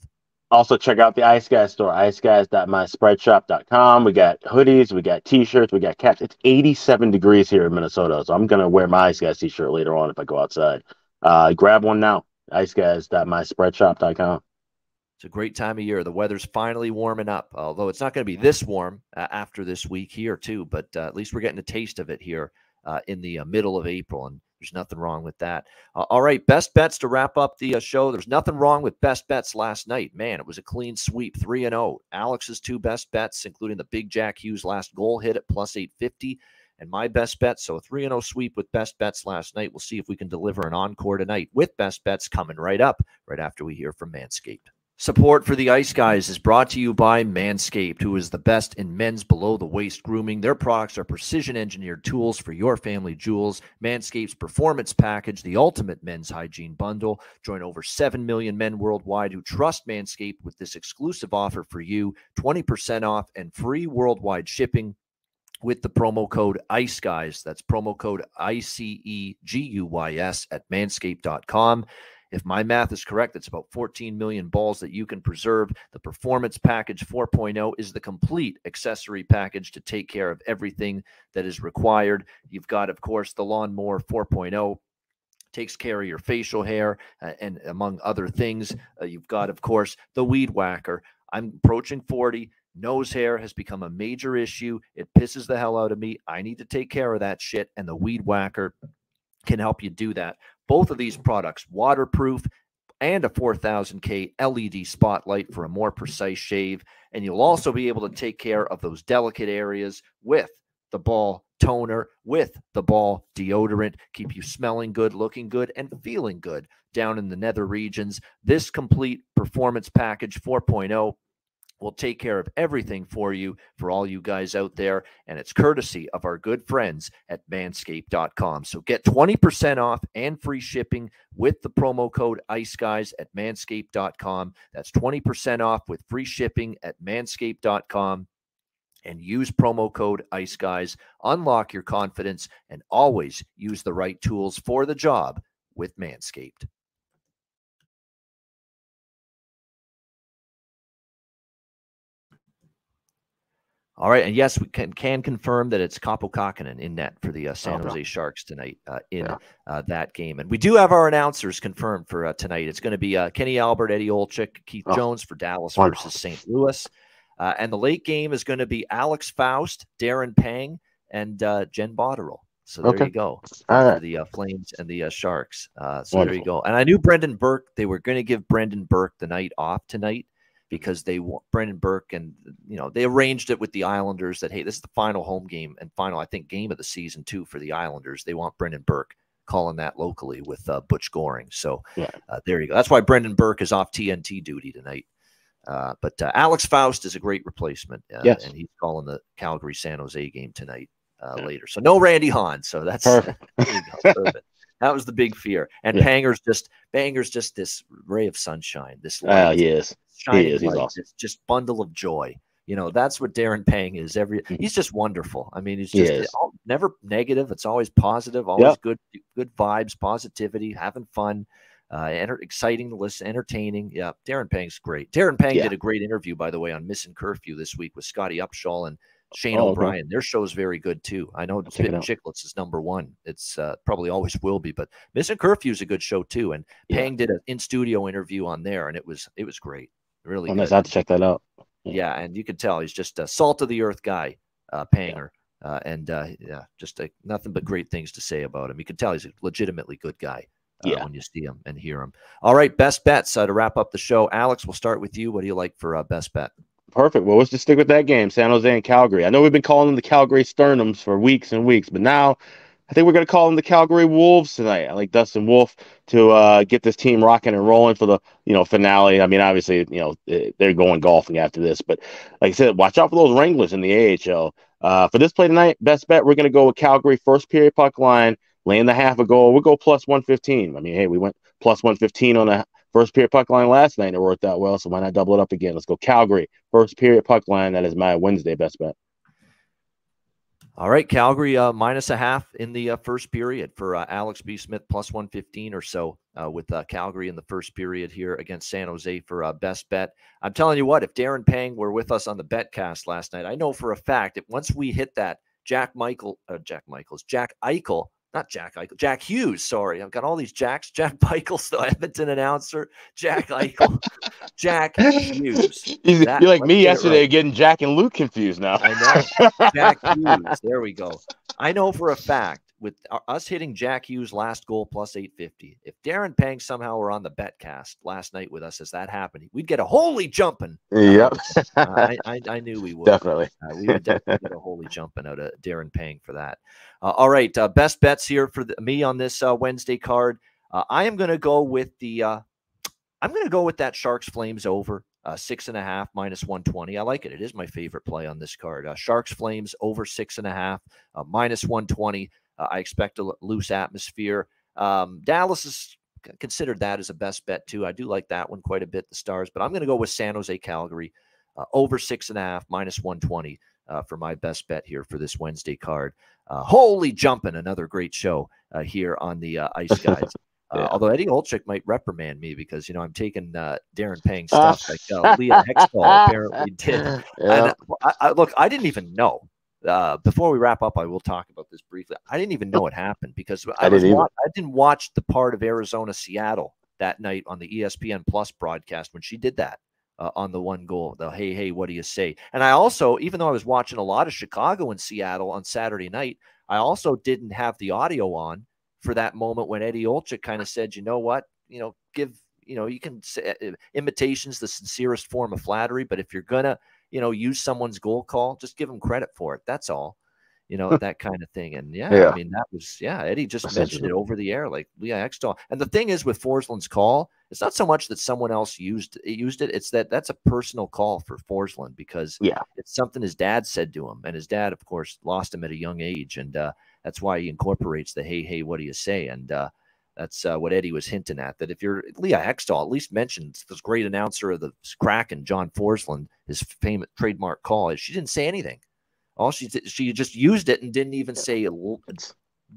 Also, check out the Ice Guys store, iceguys.myspreadshop.com. We got hoodies, we got t shirts, we got caps. It's 87 degrees here in Minnesota, so I'm going to wear my Ice Guys t shirt later on if I go outside. Uh, grab one now, iceguys.myspreadshop.com. It's a great time of year. The weather's finally warming up, although it's not going to be this warm uh, after this week here, too, but uh, at least we're getting a taste of it here uh, in the uh, middle of April. And there's nothing wrong with that. Uh, all right, best bets to wrap up the uh, show. There's nothing wrong with best bets last night. Man, it was a clean sweep, 3 and 0. Alex's two best bets, including the big Jack Hughes last goal hit at plus 850 and my best bets. So a 3 0 sweep with best bets last night. We'll see if we can deliver an encore tonight with best bets coming right up right after we hear from Manscaped. Support for the Ice Guys is brought to you by Manscaped, who is the best in men's below the waist grooming. Their products are precision engineered tools for your family jewels. Manscaped's performance package, the ultimate men's hygiene bundle. Join over 7 million men worldwide who trust Manscaped with this exclusive offer for you 20% off and free worldwide shipping with the promo code ICE Guys. That's promo code I C E G U Y S at manscaped.com. If my math is correct, it's about 14 million balls that you can preserve. The Performance Package 4.0 is the complete accessory package to take care of everything that is required. You've got, of course, the Lawnmower 4.0 takes care of your facial hair uh, and among other things. Uh, you've got, of course, the Weed Whacker. I'm approaching 40. Nose hair has become a major issue. It pisses the hell out of me. I need to take care of that shit. And the Weed Whacker can help you do that. Both of these products, waterproof and a 4000K LED spotlight for a more precise shave. And you'll also be able to take care of those delicate areas with the ball toner, with the ball deodorant, keep you smelling good, looking good, and feeling good down in the nether regions. This complete performance package 4.0 will take care of everything for you for all you guys out there. And it's courtesy of our good friends at manscaped.com. So get 20% off and free shipping with the promo code ICE Guys at manscaped.com. That's 20% off with free shipping at manscaped.com. And use promo code ICE Guys. Unlock your confidence and always use the right tools for the job with Manscaped. All right, and yes, we can can confirm that it's Kaapo Kähkönen in net for the uh, San Oh, no. Jose Sharks tonight uh, in Yeah. uh, that game, and we do have our announcers confirmed for uh, tonight. It's going to be uh, Kenny Albert, Eddie Olczyk, Keith Oh, Jones for Dallas wonderful. versus St. Louis, uh, and the late game is going to be Alex Faust, Darren Pang, and uh, Jen Botterill. So there Okay. you go right. the uh, Flames and the uh, Sharks. Uh, so there you go. And I knew Brendan Burke. They were going to give Brendan Burke the night off tonight because they want Brendan Burke and you know they arranged it with the Islanders that hey this is the final home game and final I think game of the season too for the Islanders. They want Brendan Burke calling that locally with uh, Butch Goring. So Yeah. uh, there you go. That's why Brendan Burke is off TNT duty tonight. Uh, but uh, Alex Faust is a great replacement, uh, Yes. and he's calling the Calgary San Jose game tonight uh, Yeah. later. So no Randy Hahn. So that's Perfect. Perfect. That was the big fear. And Yeah. Panger's just Banger's just this ray of sunshine, this Oh, light, he is. Shining is. He's awesome. just bundle of joy. You know, that's what Darren Pang is. Every Mhm. he's just wonderful. I mean, he's just is. all- never negative. It's always positive, always Yep. good, good vibes, positivity, having fun, uh, enter, exciting to listen, entertaining. Yeah, Darren Pang's great. Darren Pang Yeah. did a great interview, by the way, on Missing Curfew this week with Scotty Upshall and Shane Oh, okay. O'Brien. Their is very good too. I know Spitting. Chicklets is number one. It's uh, probably always will be, but Missing Curfew is a good show too. And Yeah. Pang did an in studio interview on there, and it was it was great, really Oh, good. nice. I have to check that out. Yeah, and you can tell he's just a salt of the earth guy, uh, Panger, uh, and uh, yeah, just uh, nothing but great things to say about him. You can tell he's a legitimately good guy. Uh, Yeah. when you see him and hear him. All right, best bets uh, to wrap up the show. Alex, we'll start with you. What do you like for uh, best bet? Perfect. Well, let's just stick with that game, San Jose and Calgary. I know we've been calling them the Calgary Sternums for weeks and weeks, but now I think we're going to call them the Calgary Wolves tonight. I like Dustin Wolf to uh, get this team rocking and rolling for the you know finale. I mean, obviously, you know eh, they're going golfing after this, but like I said, watch out for those Wranglers in the AHL. Uh, for this play tonight, best bet we're going to go with Calgary first period puck line, laying the half a goal. We'll go plus one fifteen. I mean, hey, we went plus one fifteen on the first period puck line last night. It worked out well, so why not double it up again? Let's go Calgary first period puck line. That is my Wednesday best bet. All right, Calgary uh, minus a half in the uh, first period for uh, Alex B. Smith plus 115 or so uh, with uh, Calgary in the first period here against San Jose for uh, best bet. I'm telling you what, if Darren Pang were with us on the bet cast last night, I know for a fact that once we hit that Jack Michael, Jack Michaels, Jack Eichel, not Jack Eichel, Jack Hughes. Sorry, I've got all these Jacks. Jack Michaels, the Edmonton announcer, Jack Eichel, Jack Hughes. You're That- like me yesterday, right. getting Jack and Luke confused now. I know. Jack Hughes. There we go. I know for a fact with us hitting Jack Hughes last goal plus 850, if Darren Pang somehow were on the bet cast last night with us as that happened, we'd get a holy jumping. yep, Uh, I, I, I knew we would. definitely. Uh, we would definitely get a holy jumping out of Darren Pang for that. Uh, all right, uh, best bets here for the, me on this uh, Wednesday card. Uh, I am going to go with the. Uh, I'm going to go with that Sharks Flames over uh, six and a half minus 120. I like it. It is my favorite play on this card. Uh, Sharks Flames over six and a half uh, minus 120. Uh, I expect a loose atmosphere. Um, Dallas is considered that as a best bet too. I do like that one quite a bit. The Stars, but I'm going to go with San Jose Calgary uh, over six and a half minus 120 uh, for my best bet here for this Wednesday card. Uh, holy jumping, another great show uh, here on the uh, Ice Guys. Uh, Yeah. Although Eddie Olczyk might reprimand me because you know I'm taking uh, Darren Pang stuff like uh, Leah Hextall apparently did. Yeah. I, I, look, I didn't even know. Uh, before we wrap up, I will talk about this briefly. I didn't even know it happened because I, I didn't wa- I didn't watch the part of Arizona Seattle that night on the ESPN Plus broadcast when she did that uh, on the one goal. The hey hey, what do you say? And I also, even though I was watching a lot of Chicago and Seattle on Saturday night, I also didn't have the audio on for that moment when Eddie Olczyk kind of said, you know what, you know, give you know, you can say uh, imitation's the sincerest form of flattery, but if you're gonna you know, use someone's goal call, just give them credit for it. That's all. You know, that kind of thing. And yeah, Yeah. I mean, that was, yeah, Eddie just mentioned it over the air, like Leah Hextall. And the thing is with Forslund's call It's not so much that someone else used used it; it's that that's a personal call for Forslund because yeah, it's something his dad said to him, and his dad, of course, lost him at a young age, and uh, that's why he incorporates the "Hey, hey, what do you say?" and uh, that's uh, what Eddie was hinting at. That if you're Leah Hextall, at least mentioned this great announcer of the Kraken, John Forslund, his famous trademark call. is She didn't say anything. All she did, she just used it and didn't even say a,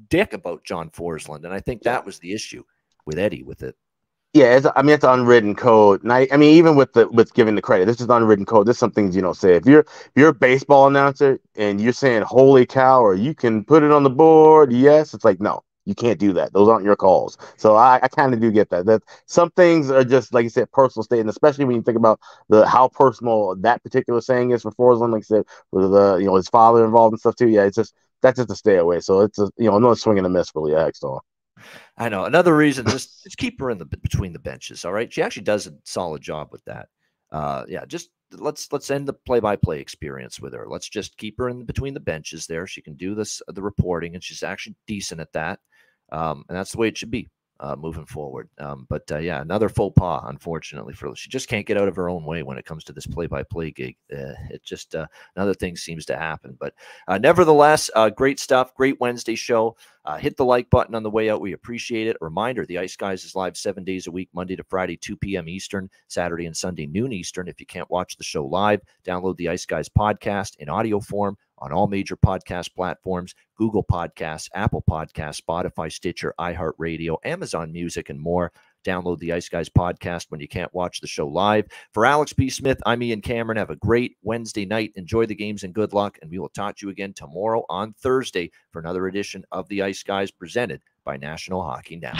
dick about John Forslund. And I think that was the issue with Eddie with it. Yeah, I mean it's unwritten code, and I, I mean even with the with giving the credit, this is unwritten code. There's some things you don't say. If you're if you're a baseball announcer and you're saying "Holy cow" or you can put it on the board, yes, it's like no, you can't do that. Those aren't your calls. So I, I kind of do get that. That some things are just like you said, personal statement, especially when you think about the how personal that particular saying is for Forslund. Like I said, with the you know his father involved and stuff too. Yeah, it's just that's just a stay away. So it's a you know another swing and a miss for Leah Hextall. I know another reason just just keep her in the between the benches. All right, she actually does a solid job with that. Uh, yeah, just let's let's end the play-by-play experience with her. Let's just keep her in between the benches there. She can do this the reporting, and she's actually decent at that. Um, and that's the way it should be uh, moving forward. Um, but uh, yeah, another faux pas, unfortunately, for she just can't get out of her own way when it comes to this play-by-play gig. Uh, it just uh, another thing seems to happen. But uh, nevertheless, uh, great stuff. Great Wednesday show. hit the like button on the way out. We appreciate it. A reminder: the Ice Guys is live seven days a week, Monday to Friday, 2 p.m. Eastern, Saturday and Sunday noon Eastern. If you can't watch the show live, download the Ice Guys podcast in audio form on all major podcast platforms Google Podcasts, Apple Podcasts, Spotify, Stitcher, iHeartRadio, Amazon Music, and more. Download the Ice Guys podcast when you can't watch the show live. For Alex B. Smith, I'm Ian Cameron. Have a great Wednesday night. Enjoy the games and good luck. And we will talk to you again tomorrow on Thursday for another edition of the Ice Guys presented by National Hockey Now.